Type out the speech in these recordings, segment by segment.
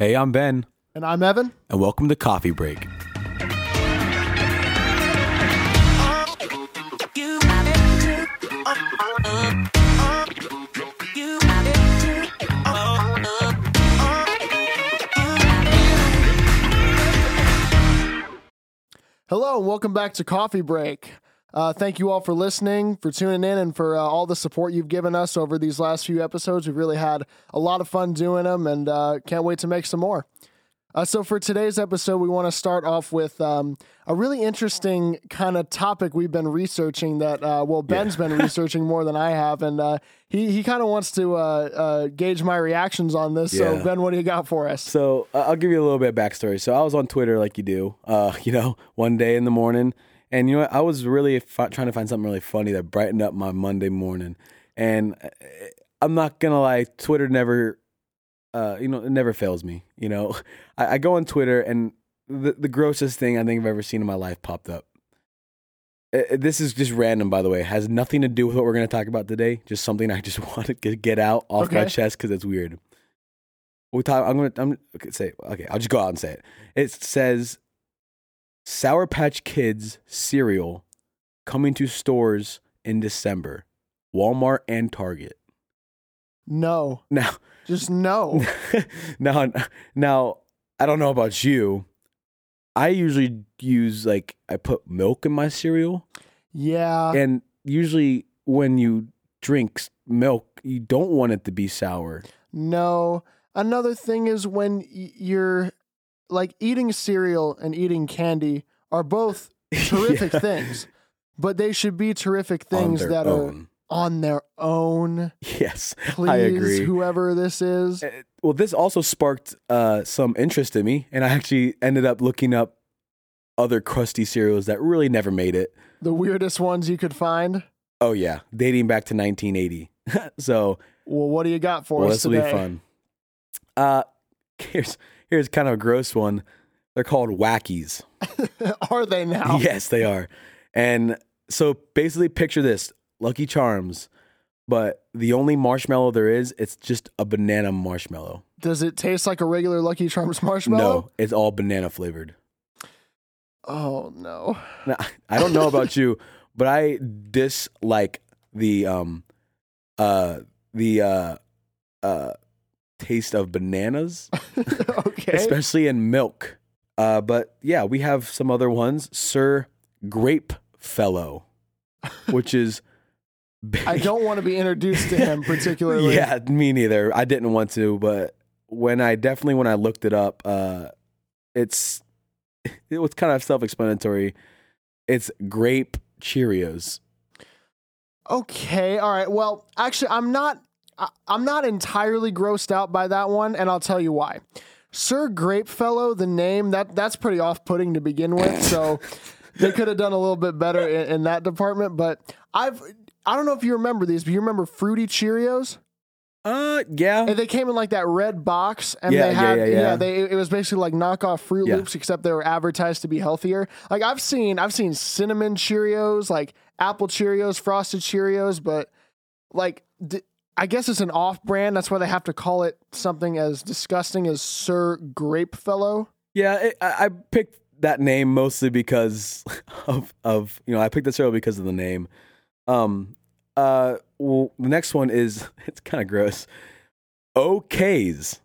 Hey, I'm Ben, And I'm Evan. and welcome to Coffee Break. Hello, and welcome back to Coffee Break. Uh, thank you all for listening, for tuning in, and for uh, all the support you've given us over these last few episodes. We've really had a lot of fun doing them and uh, can't wait to make some more. Uh, so, for today's episode, we want to start off with um, a really interesting kind of topic we've been researching that, uh, well, Ben's been researching more than I have, and uh, he, he kind of wants to uh, uh, gauge my reactions on this. So, Ben, what do you got for us? So uh, I'll give you a little bit of backstory. So I was on Twitter like you do, uh, you know, one day in the morning, and you know what? I was really fi- trying to find something really funny that brightened up my Monday morning. And uh, I'm not gonna lie, Twitter never, uh, you know, it never fails me. You know, I, I go on Twitter and the the grossest thing I think I've ever seen in my life popped up. Uh, uh, This is just random, by the way. It has nothing to do with what we're going to talk about today. Just something I just want to get, out off my chest because it's weird. We talk. I'm gonna. I'm okay, say. Okay, I'll just go out and say it. It says, "Sour Patch Kids cereal coming to stores in December, Walmart and Target." No, Now, just no. now, now, I don't know about you. I usually use like I put milk in my cereal, Yeah. and usually when you drink milk, you don't want it to be sour. No. Another thing is when you're like eating cereal and eating candy are both terrific Yeah. things, but they should be terrific things that are on their own. Yes, Please, I agree. whoever this is. Uh, well, this also sparked uh, some interest in me, and I actually ended up looking up other crusty cereals that really never made it. The weirdest ones you could find. Oh yeah, dating back to 1980. so Well, what do you got for well, us this will be fun. Uh, here's here's kind of a gross one. They're called Wackies. are they now? Yes, they are. And so basically, picture this: Lucky Charms, but the only marshmallow there is, it's just a banana marshmallow. Does it taste like a regular Lucky Charms marshmallow? No, it's all banana flavored. Oh no. Now, I don't know about you, but I dislike the um uh the uh uh taste of bananas, okay. especially in milk. Uh but yeah, we have some other ones. Sir Grape Fellow, which is I don't want to be introduced to him particularly. Yeah, me neither. I didn't want to, but when I definitely when I looked it up, uh it's it was kind of self-explanatory. It's grape Cheerios. Okay, all right. Well, actually, I'm not. I'm not entirely grossed out by that one, and I'll tell you why. Sir Grapefellow, the name that that's pretty off-putting to begin with. So they could have done a little bit better in, in that department. But I've. I don't know if you remember these, but you remember Fruity Cheerios? Uh, yeah. And they came in like that red box, and Yeah, they yeah, had yeah, yeah. they it was basically like knockoff Fruit Yeah. Loops, except they were advertised to be healthier. Like I've seen I've seen cinnamon Cheerios, like apple Cheerios, frosted Cheerios, but like d- I guess it's an off brand. That's why they have to call it something as disgusting as Sir Grapefellow. Yeah, it, I, I picked that name mostly because of of you know I picked the cereal because of the name. Um, uh, well, the next one is it's kind of gross. OKs.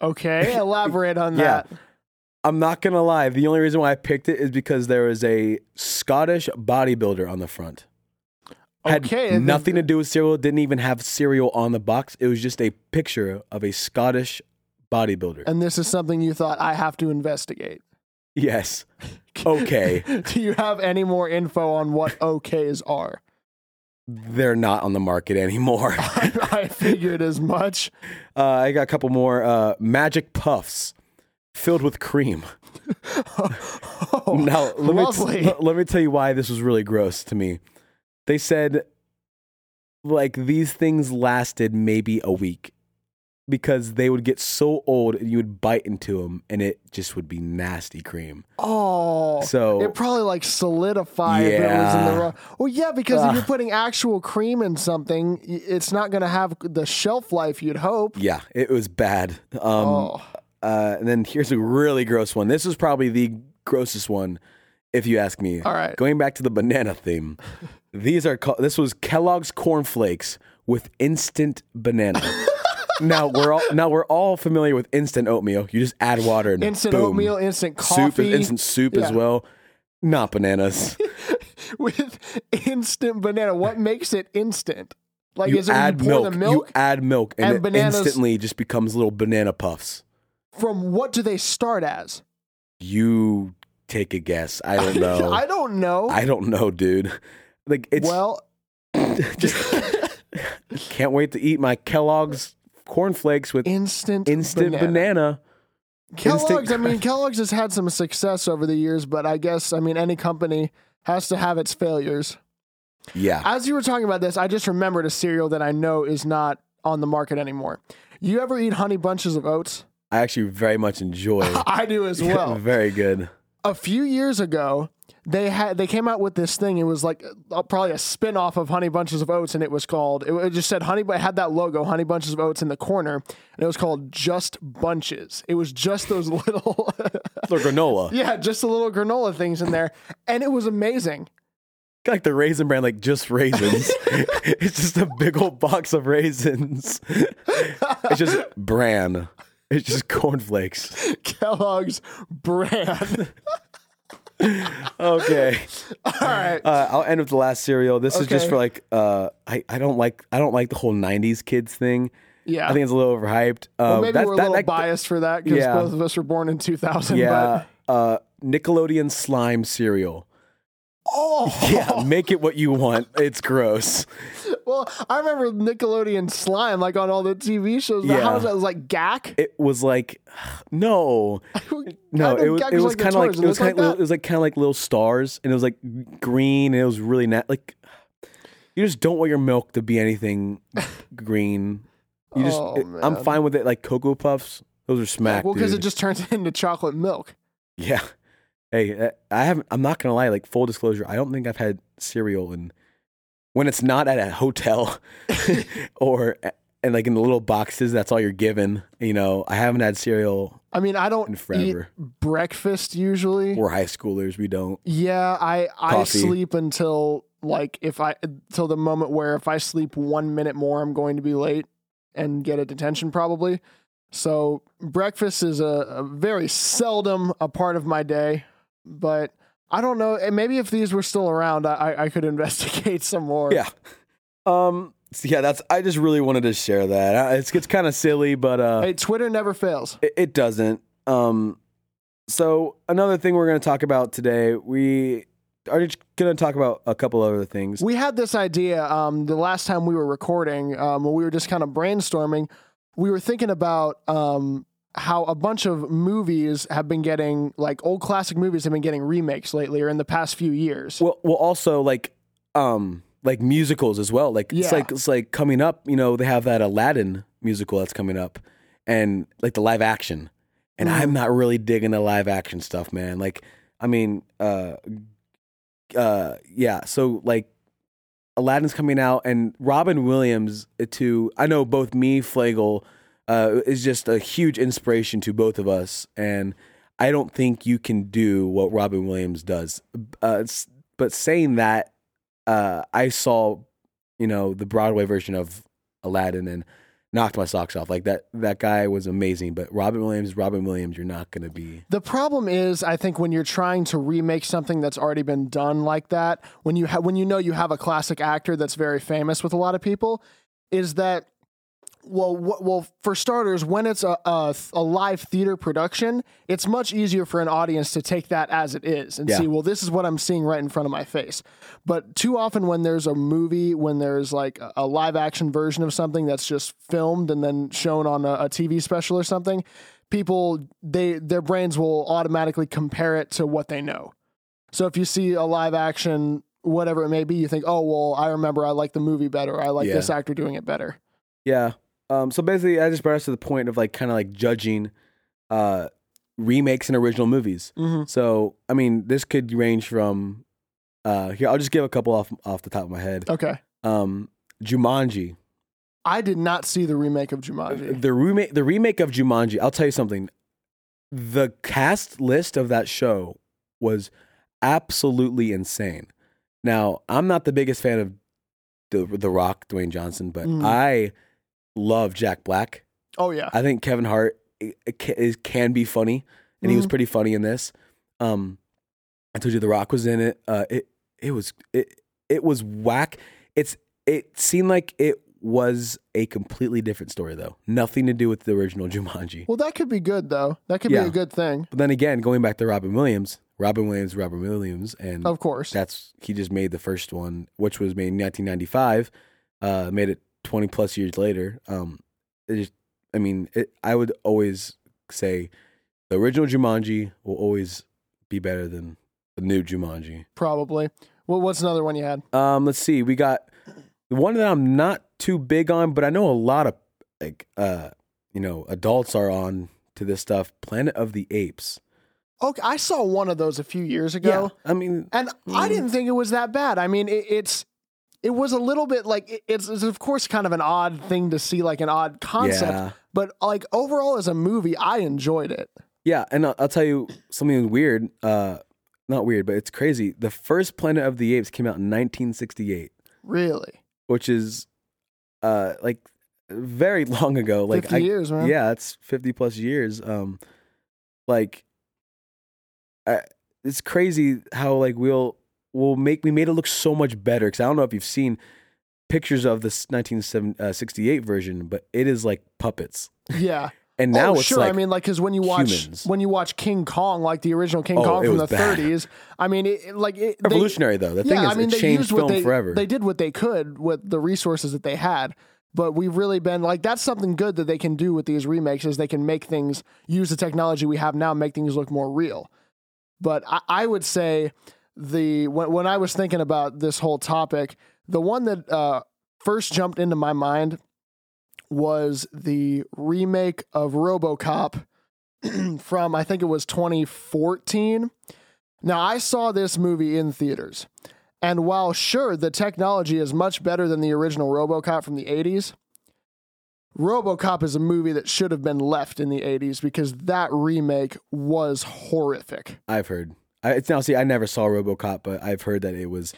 Okay, elaborate on Yeah. that. I'm not gonna lie. The only reason why I picked it is because there is a Scottish bodybuilder on the front. Had Okay, nothing to do with cereal. Didn't even have cereal on the box. It was just a picture of a Scottish bodybuilder. And this is something you thought I have to investigate. yes. Okay. Do you have any more info on what OKs are? They're not on the market anymore. I figured as much. Uh, I got a couple more uh, magic puffs filled with cream. Oh, now, let me, t- let me tell you why this was really gross to me. They said, like, these things lasted maybe a week because they would get so old and you would bite into them and it just would be nasty cream. oh, So, it probably like solidified if it was in the Yeah. raw. Well, yeah, because if you're putting actual cream in something, it's not going to have the shelf life you'd hope. yeah, it was bad. Um, oh, uh, and then here's a really gross one. This is probably the grossest one, if you ask me. All right. Going back to the banana theme, these are called. This was Kellogg's cornflakes with instant banana. now we're all now we're all familiar with instant oatmeal. You just add water and Instant boom. oatmeal, instant soup, coffee. instant soup as well. Not bananas. with instant banana. What makes it instant? Like you is it add you pour milk, the milk? You add milk, and, And it instantly just becomes little banana puffs. From what do they start as? You take a guess. I don't know. I don't know. I don't know, dude. Like it's well, just can't wait to eat my Kellogg's cornflakes with instant instant banana. banana. Kellogg's. instant- I mean, Kellogg's has had some success over the years, but I guess I mean any company has to have its failures. Yeah. As you were talking about this, I just remembered a cereal that I know is not on the market anymore. You ever eat honey bunches of oats? I actually very much enjoy. I do as well. very good. a few years ago they had they came out with this thing it was like uh, probably a spin-off of honey bunches of oats and it was called it, it just said honey but had that logo honey bunches of oats in the corner and it was called just bunches it was just those little The granola. yeah just the little granola things in there and it was amazing Like the raisin bran, like just raisins. it's just a big old box of raisins. it's just bran. It's just cornflakes. kellogg's brand Okay. all right Uh, I'll end with the last cereal. This is just for like uh, I, I don't like I don't like the whole '90s kids thing. yeah I think it's a little overhyped. Uh, well, maybe that- we're a that- little that- biased for that because Yeah. both of us were born in 2000 Yeah, uh, Nickelodeon slime cereal. Oh Yeah, make it what you want. It's gross. Well, I remember Nickelodeon slime like on all the TV shows. Yeah. How was that? It was like Gak? It was like no, no. It was it was kind of like it was kind of it was like kind of like little stars, and it was like green, and it was really not like you just don't want your milk to be anything green. You just Oh, it- I'm fine with it. Like cocoa puffs, those are smack. well, because it just turns into chocolate milk. Yeah. Hey, uh, I haven't. I'm not gonna lie. Like full disclosure, I don't think I've had cereal and when it's not at a hotel or and like in the little boxes. That's all you're given. You know, I haven't had cereal. I mean, I don't eat forever. breakfast usually. We're high schoolers. We don't. Yeah, I I Coffee. sleep until like if I until the moment where if I sleep one minute more, I'm going to be late and get a detention probably. So breakfast is a, a very seldom a part of my day, but I don't know. and Maybe if these were still around, I, I could investigate some more. Yeah. Um. yeah. That's. I just really wanted to share that. It's it's kind of silly, but uh, Hey, Twitter never fails. It, it doesn't. Um, so another thing we're going to talk about today, we are just going to talk about a couple other things. We had this idea um, the last time we were recording, um, when we were just kind of brainstorming. We were thinking about um, how a bunch of movies have been getting, like old classic movies have been getting remakes lately or in the past few years. Well, well, also like, um, like musicals as well. Like it's like it's like coming up. You know, they have that Aladdin musical that's coming up, and like the live action. And Mhm. I'm not really digging the live action stuff, man. Like, I mean, uh, uh, yeah. So like, Aladdin's coming out, and Robin Williams uh, to I know both me, Flagel, uh, is just a huge inspiration to both of us, and I don't think you can do what Robin Williams does. Uh, but saying that, uh, I saw, you know, the Broadway version of Aladdin and knocked my socks off. Like that, that guy was amazing. But Robin Williams, Robin Williams, you're not gonna be. The problem is, I think when you're trying to remake something that's already been done like that, when you ha- when you know you have a classic actor that's very famous with a lot of people, is that well, well, for starters, when it's a, a a live theater production, it's much easier for an audience to take that as it is and Yeah. see, well, this is what I'm seeing right in front of my face. But too often, when there's a movie, when there's like a, a live action version of something that's just filmed and then shown on a, a TV special or something, people they their brains will automatically compare it to what they know. So if you see a live action, whatever it may be, you think, oh well, I remember I like the movie better. I like Yeah. this actor doing it better. Yeah. Um. So basically, I just brought us to the point of like kind of like judging, uh, remakes and original movies. Mm-hmm. So I mean, this could range from, uh, here I'll just give a couple off off the top of my head. Okay. Um, Jumanji. I did not see the remake of Jumanji. The remake, the remake of Jumanji. I'll tell you something. the cast list of that show was absolutely insane. Now, I'm not the biggest fan of the The Rock, Dwayne Johnson, but Mm. I love Jack Black. Oh yeah. I think Kevin Hart i- i- ca- is, can be funny, and he was Mhm. pretty funny in this. Um, I told you The Rock was in it. Uh, it it was it it was whack. It's it seemed like it was a completely different story though. Nothing to do with the original Jumanji. Well, that could be good though. That could Yeah. be a good thing. But then again, going back to Robin Williams, Robin Williams, Robin Williams, and Of course. that's he just made the first one, which was made in 1995. Uh, made it 20 plus years later. Um, it just, I mean, it, I would always say the original Jumanji will always be better than the new Jumanji. Probably. Well, what's another one you had? Um, let's see. We got the one that I'm not too big on, but I know a lot of like uh, you know, adults are on to this stuff. Planet of the Apes. Okay, I saw one of those a few years ago. I mean, And I Mm. didn't think it was that bad. I mean, it, it's it was a little bit like it's, it's of course kind of an odd thing to see, like an odd concept. yeah. But like overall, as a movie, I enjoyed it. Yeah, and I'll, I'll tell you something weird. Uh, not weird, but it's crazy. The first Planet of the Apes came out in 1968, Really, which is uh like very long ago. Like fifty I, years, man. yeah, it's 50 plus years. Um, like, I, it's crazy how like we'll we'll make we made it look so much better. Because I don't know if you've seen pictures of this 1968 uh, version, but it is like puppets. yeah. And now oh, it's sure. like I mean, like because when you watch humans. when you watch King Kong, like the original King Oh, Kong from the bad. 30s, I mean, it, like it, they- revolutionary though. The thing yeah, is, I mean, it they changed film they forever. they did what they could with the resources that they had. But we've really been like that's something good that they can do with these remakes is they can make things use the technology we have now, make things look more real. But I, I would say the when when I was thinking about this whole topic, the one that uh, first jumped into my mind was the remake of RoboCop from I think it was 2014. Now I saw this movie in theaters. And while sure the technology is much better than the original RoboCop from the 80s, RoboCop is a movie that should have been left in the 80s because that remake was horrific. I've heard. I, it's now see. I never saw RoboCop, but I've heard that it was.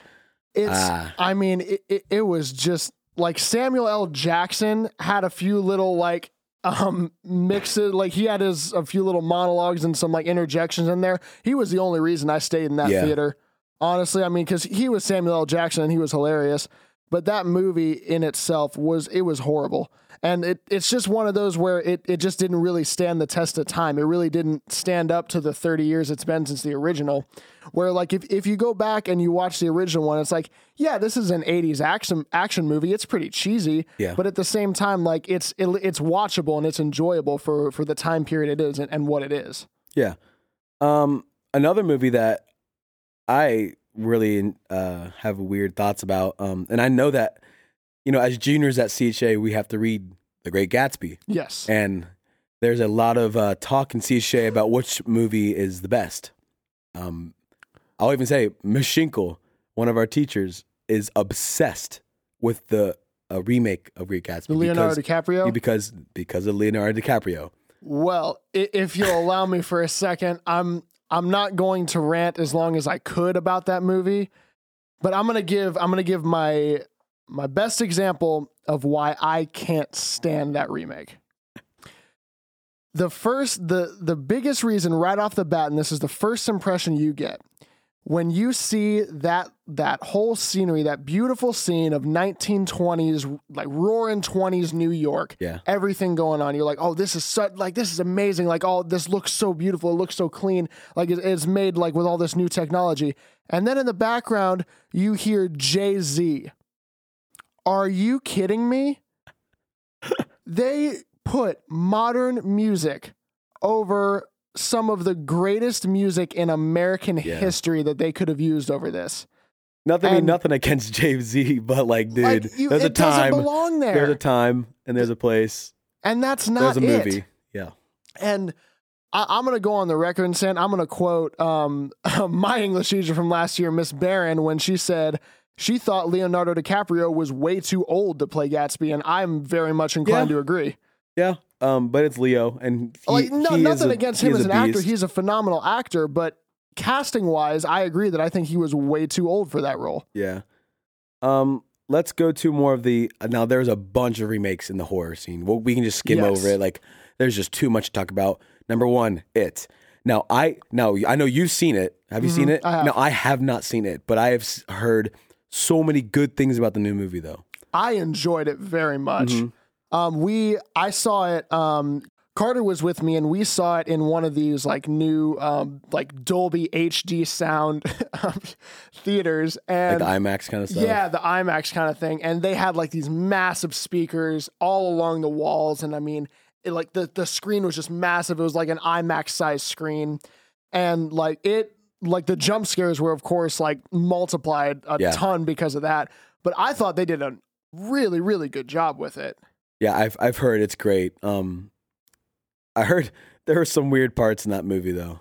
It's Ah. I mean it, it, it was just like Samuel L. Jackson had a few little like um mixes like he had his a few little monologues and some like interjections in there. He was the only reason I stayed in that Yeah. theater. Honestly, I mean cuz he was Samuel L. Jackson and he was hilarious, but that movie in itself was it was horrible. And it, it's just one of those where it, it just didn't really stand the test of time. It really didn't stand up to the 30 years it's been since the original. Where like if, if you go back and you watch the original one, it's like, yeah, this is an 80s action action movie. It's pretty cheesy. Yeah. But at the same time, like it's it, it's watchable and it's enjoyable for for the time period it is and, and what it is. Yeah. Um, another movie that I really uh, have weird thoughts about, um, and I know that you know, as juniors at CHA, we have to read The Great Gatsby, Yes. and there's a lot of uh, talk in CHA about which movie is the best. Um, I'll even say Mishinkle, one of our teachers, is obsessed with the uh, remake of Great Gatsby the Leonardo because, DiCaprio. because because of Leonardo DiCaprio. Well, if you'll allow me for a second, I'm I'm not going to rant as long as I could about that movie, but I'm gonna give I'm gonna give my my best example of why I can't stand that remake. The first the the biggest reason right off the bat, and this is the first impression you get when you see that that whole scenery, that beautiful scene of 1920s like roaring 20s New York, Yeah. everything going on. You're like, oh, this is so like this is amazing. Like, oh, this looks so beautiful. It looks so clean. Like it- it's made like with all this new technology. And then in the background, you hear Jay Z. Are you kidding me? they put modern music over some of the greatest music in American Yeah. history that they could have used over this. Nothing, I mean, nothing against Jay Z, but like, dude, like, you, there's a time, belong there, there's a time, and there's a place, and that's not there's a it. movie. Yeah, And I, I'm going to go on the record and say, I'm going to quote um, my English teacher from last year, Miss Barron, when she said she thought Leonardo DiCaprio was way too old to play Gatsby, and I'm very much inclined Yeah. to agree. yeah. Um, but it's Leo, and he, like no, nothing a- against him as an actor. He's a phenomenal actor, but casting wise, I agree that I think he was way too old for that role. Yeah. Um, let's go to more of the. Now, there's a bunch of remakes in the horror scene. Well, we can just skim Yes. over it. Like, there's just too much to talk about. Number one, it. Now, I now I know you've seen it. Have you seen it? Mm-hmm. I have. No, I have not seen it, but I have heard so many good things about the new movie, though. I enjoyed it very much. Mm-hmm. Um, we I saw it. Um, Carter was with me, and we saw it in one of these like new um, like Dolby HD sound um, theaters, Like and the IMAX kind of stuff. yeah, the IMAX kind of thing. And they had like these massive speakers all along the walls, and I mean, it, like the the screen was just massive. It was like an IMAX size screen, and like it like the jump scares were of course like multiplied a Yeah. ton because of that. But I thought they did a really really good job with it. Yeah, I've I've heard it's great. Um, I heard there were some weird parts in that movie though,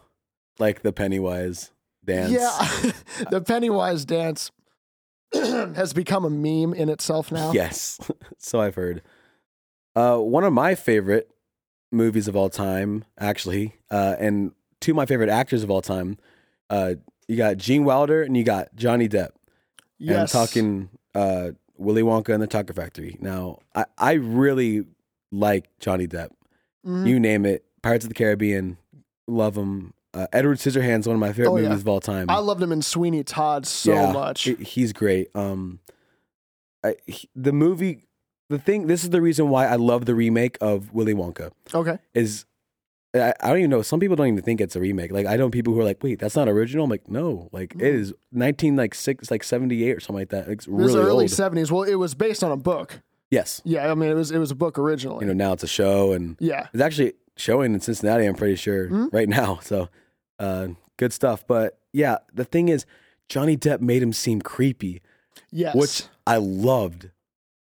like the Pennywise dance. Yeah, the Pennywise dance has become a meme in itself now. Yes, so I've heard. Uh, one of my favorite movies of all time, actually, uh, and two of my favorite actors of all time. Uh, you got Gene Wilder and you got Johnny Depp. And I'm Yes. talking uh, Willy Wonka and the Chocolate Factory. Now, I, I really like Johnny Depp. Mhm. You name it. Pirates of the Caribbean, love him. Uh, Edward Scissorhands, one of my favorite Oh, yeah. movies of all time. I loved him in Sweeney Todd so Yeah, much. he- he's great. Um, I, he- the movie, the thing. This is the reason why I love the remake of Willy Wonka. okay. Is I, I don't even know. Some people don't even think it's a remake. Like I know people who are like, "Wait, that's not original." I'm like, "No, like it is 19 like six like 78 or something like that. It's It really early old." seventies. Well, it was based on a book. yes, Yeah, I mean it was it was a book originally. you know now it's a show and yeah. it's actually showing in Cincinnati. I'm pretty sure Hmm? right now. So, uh, good stuff. But yeah, the thing is, Johnny Depp made him seem creepy. Yes. which I loved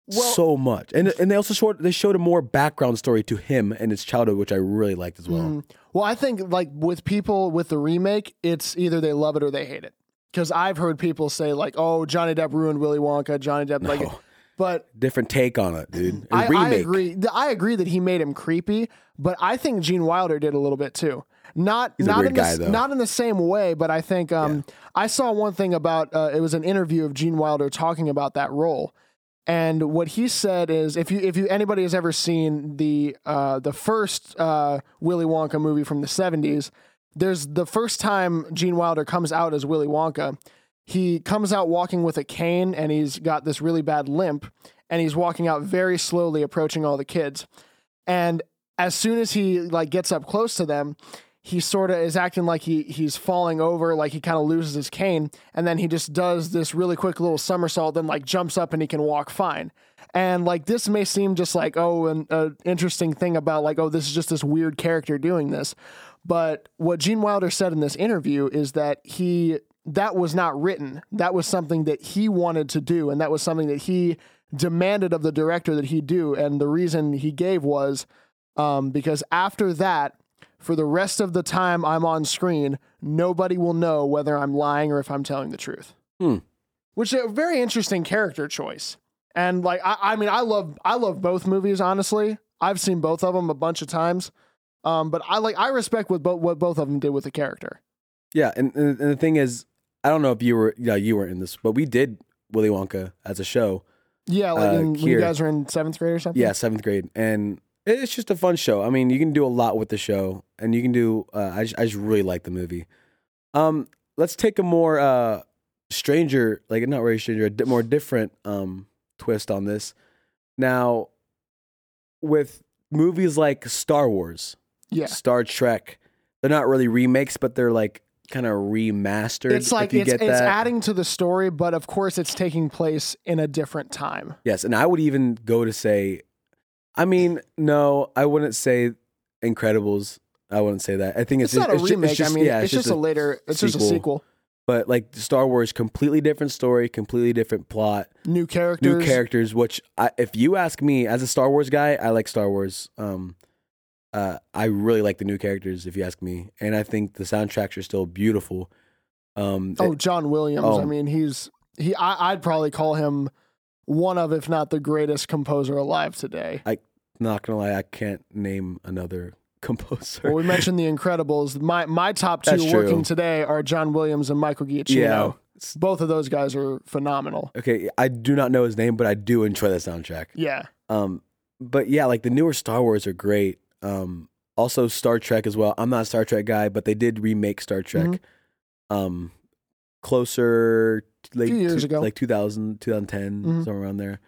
Well- so much. And and they also showed they showed a more background story to him and his childhood, which I really liked as well. Mm. Well, I think like with people with the remake, it's either they love it or they hate it. Because I've heard people say like, "Oh, Johnny Depp ruined Willy Wonka." Johnny Depp, like, but Different take on it, dude. I, I agree. I agree that he made him creepy, but I think Gene Wilder did a little bit too. Not He's a not in the, guy, s- though. not in the same way, but I think um, I saw one thing about uh, it was an interview of Gene Wilder talking about that role, and what he said is if you if you anybody has ever seen the uh, the first uh, Willy Wonka movie from the seventies, there's the first time Gene Wilder comes out as Willy Wonka. He comes out walking with a cane and he's got this really bad limp and he's walking out very slowly approaching all the kids. And as soon as he like gets up close to them, he sort of is acting like he he's falling over, like he kind of loses his cane, and then he just does this really quick little somersault, then like jumps up and he can walk fine. And like this may seem just like oh, an uh, interesting thing about like oh, this is just this weird character doing this, but what Gene Wilder said in this interview is that he that was not written. That was something that he wanted to do, and that was something that he demanded of the director that he do. And the reason he gave was um, because after that, for the rest of the time I'm on screen, nobody will know whether I'm lying or if I'm telling the truth. Hmm. Which is a very interesting character choice. And like I, I mean, I love I love both movies. Honestly, I've seen both of them a bunch of times. Um, but I like I respect what both what both of them did with the character. Yeah, and, and the thing is, I don't know if you were yeah you were in this, but we did Willy Wonka as a show. Yeah, like Uh, in, when you guys were in seventh grade or something. Yeah, seventh grade, and it's just a fun show. I mean, you can do a lot with the show, and you can do. Uh, I just, I just really like the movie. Um, let's take a more uh stranger, like not really stranger, a di- more different um twist on this. Now, with movies like Star Wars, yeah. Star Trek, they're not really remakes, but they're like kind of remastered. It's like it's get it's adding to the story, but of course it's taking place in a different time. Yes, and I would even go to say, I mean, no, I wouldn't say Incredibles. I wouldn't say that. I think It's, it's, not a it's ju- remake. just, I mean, yeah, it's, just, a, later. It's just a sequel. sequel. But like Star Wars, completely different story, completely different plot, New characters. new characters. Which, I, if you ask me, as a Star Wars guy, I like Star Wars. Um, uh, I really like the new characters, if you ask me, and I think the soundtracks are still beautiful. Um, Oh, John Williams. Oh. I mean, he's he. I, I'd probably call him one of, if not the greatest composer alive today. I not gonna lie, I can't name another composer. Well, we mentioned The Incredibles. My my top two That's true. working today are John Williams and Michael Giacchino. yeah. Both of those guys are phenomenal. Okay, I do not know his name, but I do enjoy the soundtrack. Yeah. Um, but yeah, like the newer Star Wars are great. Um, also Star Trek as well. I'm not a Star Trek guy, but they did remake Star Trek. Mhm. Um, closer late Few years two- ago. like 2000, 2010, Mhm. somewhere around there.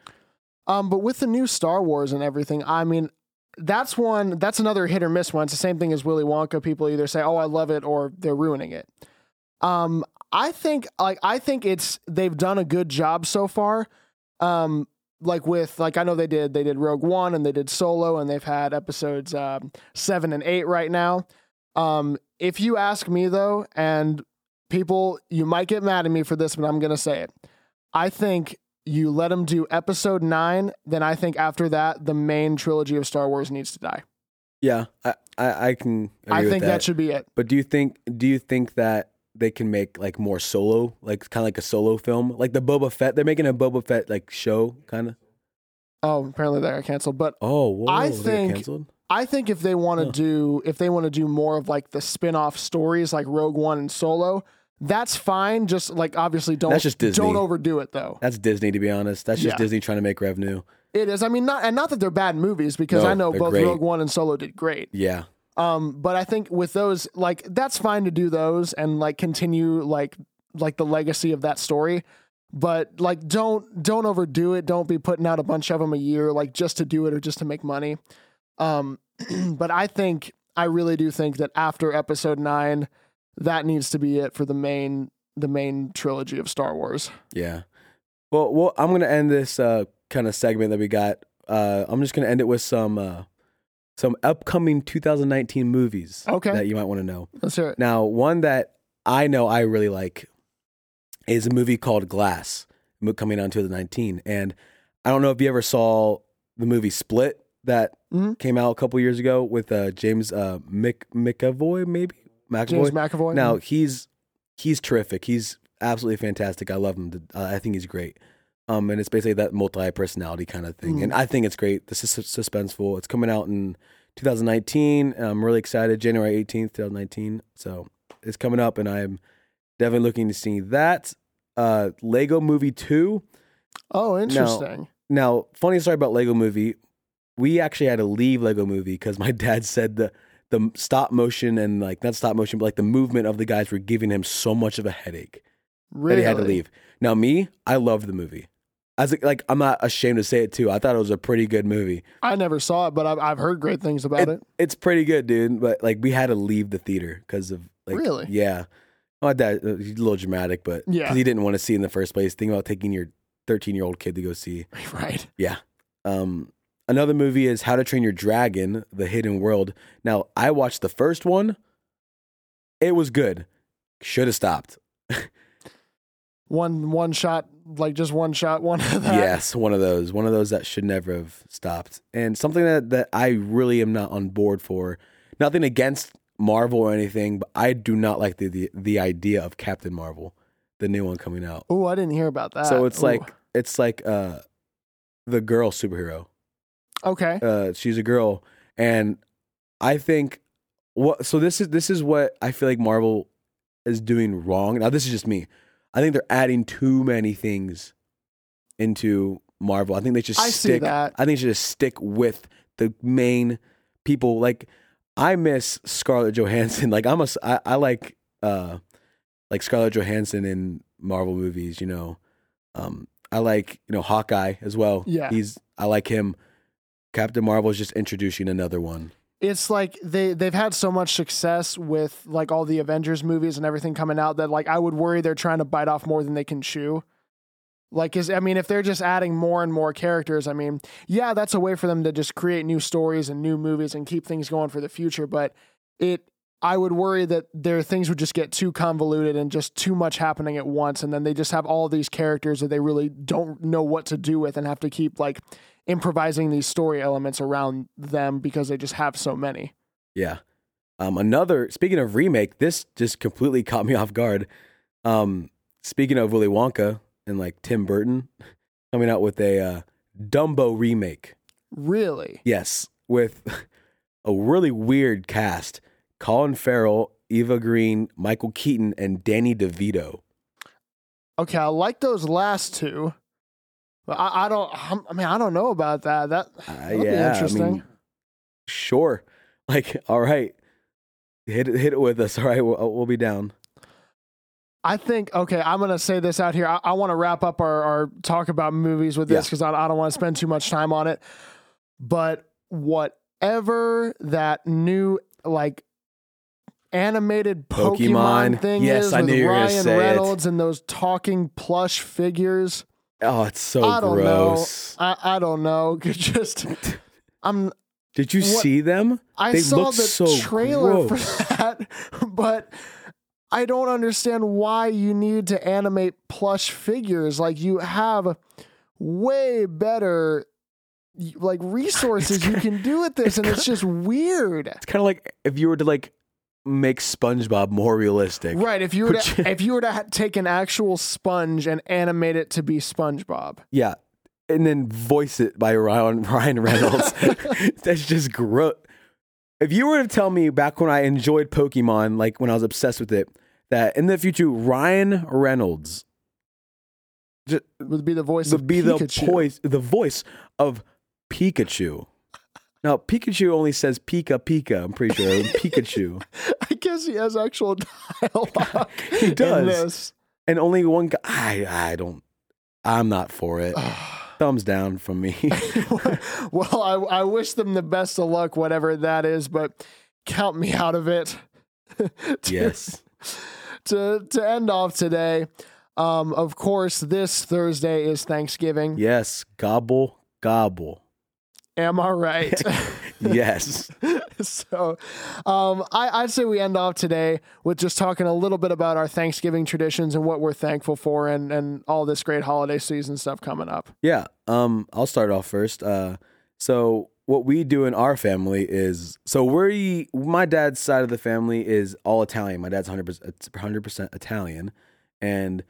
Um, but with the new Star Wars and everything, I mean, that's one. That's another hit or miss one. It's the same thing as Willy Wonka. People either say, "Oh, I love it," or they're ruining it. Um, I think, like, I think it's they've done a good job so far. Um, like with like I know they did they did Rogue One and they did Solo and they've had episodes um, seven and eight right now. Um, if you ask me though, and people, you might get mad at me for this, but I'm gonna say it. I think you let them do episode nine, then I think after that, the main trilogy of Star Wars needs to die. Yeah, I I, I can. Agree I think that. that. should be it. But do you think do you think that they can make like more solo, like kind of like a solo film, like the Boba Fett? They're making a Boba Fett like show, kind of. Oh, apparently they got canceled. But Oh, whoa, I think- canceled. I think if they want to Huh. do if they want to do more of like the spin-off stories like Rogue One and Solo, that's fine. Just like obviously don't That's just Disney. don't overdo it though. That's Disney, to be honest. That's just Yeah. Disney trying to make revenue. It is. I mean, not and not that they're bad movies because No, I know they're both great. Rogue One and Solo did great. Yeah, Um, but I think with those, like that's fine to do those and like continue like like the legacy of that story. But like don't don't overdo it. Don't be putting out a bunch of them a year like just to do it or just to make money. Um, but I think I really do think that after Episode Nine, that needs to be it for the main the main trilogy of Star Wars. yeah. Well, well, I'm gonna end this uh, kind of segment that we got. Uh, I'm just gonna end it with some uh, some upcoming 2019 movies. Okay. that you might want to know. Let's hear it. Now, one that I know I really like is a movie called Glass, coming out in 2019. And I don't know if you ever saw the movie Split that Mhm. came out a couple years ago with uh, James uh, Mc, McAvoy, maybe McAvoy. James McAvoy. Now he's he's terrific. He's absolutely fantastic. I love him. Uh, I think he's great. Um, and it's basically that multi personality kind of thing. Mhm. And I think it's great. This is suspenseful. It's coming out in 2019. And I'm really excited. January 18th, 2019. So it's coming up, and I'm definitely looking to see that. Uh, Lego Movie Two. oh, interesting. Now, funny story about Lego Movie. We actually had to leave Lego Movie because my dad said the the stop motion and like not stop motion, but like the movement of the guys were giving him so much of a headache really that he had to leave. Now, me, I loved the movie. As like, I'm not ashamed to say it too. I thought it was a pretty good movie. I never saw it, but I've I've heard great things about it. It's pretty good, dude. But like, we had to leave the theater because of like, Really? yeah. My dad, uh, he's a little dramatic, but yeah, because he didn't want to see it in the first place. Think about taking your 13 year old kid to go see. Right. Yeah. Um, another movie is How to Train Your Dragon: The Hidden World. Now, I watched the first one. It was good. Should have stopped. One one shot, like just one shot, one of that. Yes, one of those. One of those that should never have stopped. And something that, that I really am not on board for. Nothing against Marvel or anything, but I do not like the the, the idea of Captain Marvel, the new one coming out. Oh, I didn't hear about that. so it's Ooh. like it's like uh the girl superhero. Okay, uh, she's a girl, and I think what. So this is this is what I feel like Marvel is doing wrong. Now this is just me. I think they're adding too many things into Marvel. I think they should I see stick. that. I think they should just stick with the main people. Like I miss Scarlett Johansson. Like I'm a I, I like uh like Scarlett Johansson in Marvel movies. You know, um I like you know Hawkeye as well. Yeah. he's I like him. Captain Marvel is just introducing another one. it's like they they've had so much success with like all the Avengers movies and everything coming out that like I would worry they're trying to bite off more than they can chew. Like, is I mean, if they're just adding more and more characters, I mean, yeah, that's a way for them to just create new stories and new movies and keep things going for the future. But it, I would worry that their things would just get too convoluted and just too much happening at once, and then they just have all these characters that they really don't know what to do with and have to keep like improvising these story elements around them because they just have so many. Yeah. Um, another speaking of remake, this just completely caught me off guard. Um, speaking of Willy Wonka and like Tim Burton coming out with a uh, Dumbo remake. Really? Yes, with a really weird cast: Colin Farrell, Eva Green, Michael Keaton, and Danny DeVito. Okay, I like those last two. I, I don't. I mean, I don't know about that. That Uh, yeah, I interesting. mean, sure. Like, all right, hit it, hit it with us. All right, we'll, we'll be down. I think okay. I'm gonna say this out here. I, I want to wrap up our, our talk about movies with this Yeah. because I, I don't want to spend too much time on it. But whatever that new like animated Pokemon, Pokemon. thing Yes, is I with knew you were gonna Ryan say it. Reynolds and those talking plush figures, Oh, it's so I don't gross. know. I, I don't know. Just I'm Did you What- see them? I They saw the so trailer gross. for that, but I don't understand why you need to animate plush figures. Like you have way better like resources you can do with this, and it's just weird. It's kind of like if you were to like make SpongeBob more realistic. Right? If you were to if you were to take an actual sponge and animate it to be SpongeBob, Yeah. And then voice it by Ryan, Ryan Reynolds. That's just gross. If you were to tell me back when I enjoyed Pokemon, like when I was obsessed with it, that in the future Ryan Reynolds just would be the voice would be the voice, the voice of Pikachu. Now Pikachu only says Pika Pika. I'm pretty sure Pikachu, I guess he has actual dialogue. He does. And only one guy. I I don't. I'm not for it. Thumbs down from me. well, I, I wish them the best of luck, whatever that is, but count me out of it. to, yes. To to end off today, um, of course, this Thursday is Thanksgiving. Yes. Gobble gobble. Am I right? Yes. so, um, I, I'd say we end off today with just talking a little bit about our Thanksgiving traditions and what we're thankful for, and and all this great holiday season stuff coming up. Yeah. Um, I'll start off first. Uh, so what we do in our family is so we my dad's side of the family is all Italian. My dad's hundred percent hundred percent Italian, and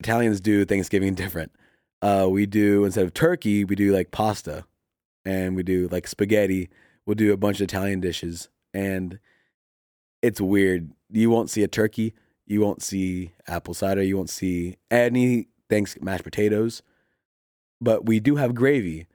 Italians do Thanksgiving different. Uh, we do instead of turkey, we do like pasta, and we do like spaghetti. We'll do a bunch of Italian dishes, and it's weird. You won't see a turkey. You won't see apple cider. You won't see any thanks mashed potatoes but we do have gravy.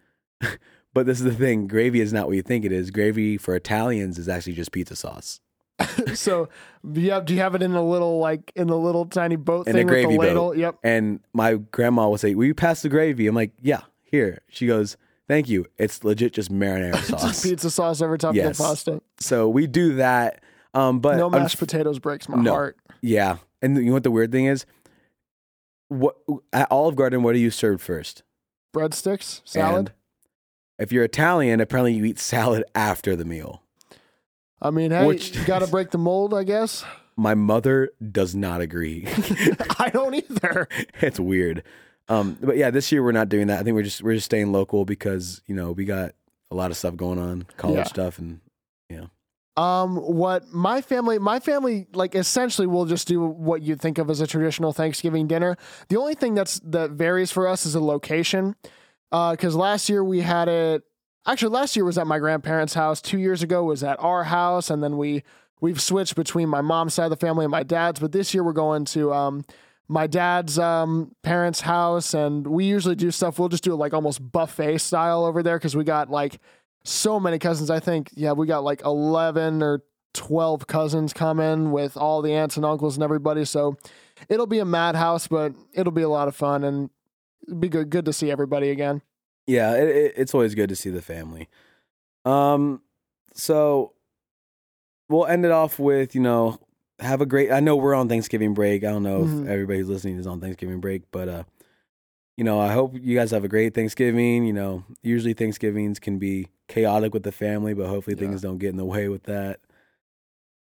but this is the thing gravy is not what you think it is. Gravy for Italians is actually just pizza sauce. so, do you have do you have it in a little like in a little tiny boat In a thing with gravy the boat. ladle? Yep. And my grandma will say, Will you pass the gravy? I'm like, Yeah, here. She goes, Thank you. It's legit just marinara Just sauce. pizza sauce over top Yes. of the pasta. so we do that. Um, but no mashed potatoes breaks my No. heart. yeah. And you know what the weird thing is? What at Olive Garden, what do you serve first? Breadsticks, salad. And if you're Italian, apparently you eat salad after the meal. I mean, hey, Which- you got to break the mold, I guess. My mother does not agree. I don't either. it's weird. Um, but yeah, this year we're not doing that. I think we're just we're just staying local because you know we got a lot of stuff going on, college Yeah. stuff, and yeah. Um, what my family, my family, like essentially, will just do what you think of as a traditional Thanksgiving dinner. The only thing that's that varies for us is a location. Uh, because last year we had it. Actually, last year was at my grandparents' house. Two years ago was at our house, and then we we've switched between my mom's side of the family and my dad's. But this year we're going to um my dad's um parents' house, and we usually do stuff. We'll just do it like almost buffet style over there because we got like so many cousins. I think, yeah, we got like 11 or 12 cousins coming with all the aunts and uncles and everybody. So it'll be a madhouse, but it'll be a lot of fun and be good, good to see everybody again. yeah, it, it, it's always good to see the family. Um, so we'll end it off with you know have a great. I know we're on Thanksgiving break. I don't know Mhm. if everybody who's listening is on Thanksgiving break, but uh, you know, I hope you guys have a great Thanksgiving. You know, usually Thanksgivings can be chaotic with the family, but hopefully Yeah. things don't get in the way with that.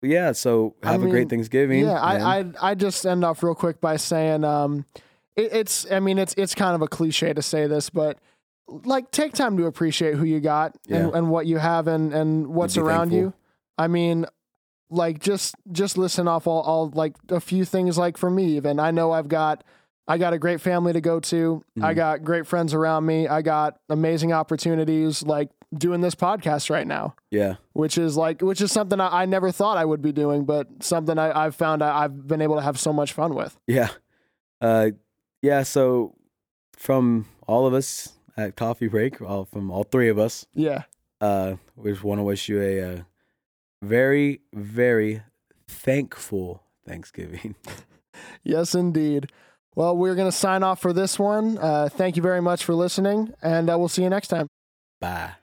But yeah, so I have a great Thanksgiving. Yeah. I, I I just end off real quick by saying, um, it, it's I mean it's it's kind of a cliche to say this, but like take time to appreciate who you got and, Yeah. and what you have and and what's around thankful. you. I mean, like just just listen off all, all like a few things like for me even. I know I've got I got a great family to go to. I Mhm. got great friends around me. I got amazing opportunities like doing this podcast right now, Yeah. which is like, which is something I, I never thought I would be doing, but something I, I've found I, I've been able to have so much fun with. Yeah. Uh, yeah. So from all of us at Coffee Break, all from all three of us, Yeah. uh, we just want to wish you a, uh very, very thankful Thanksgiving. Yes, indeed. Well, we're going to sign off for this one. Uh, thank you very much for listening, and uh, we'll see you next time. Bye.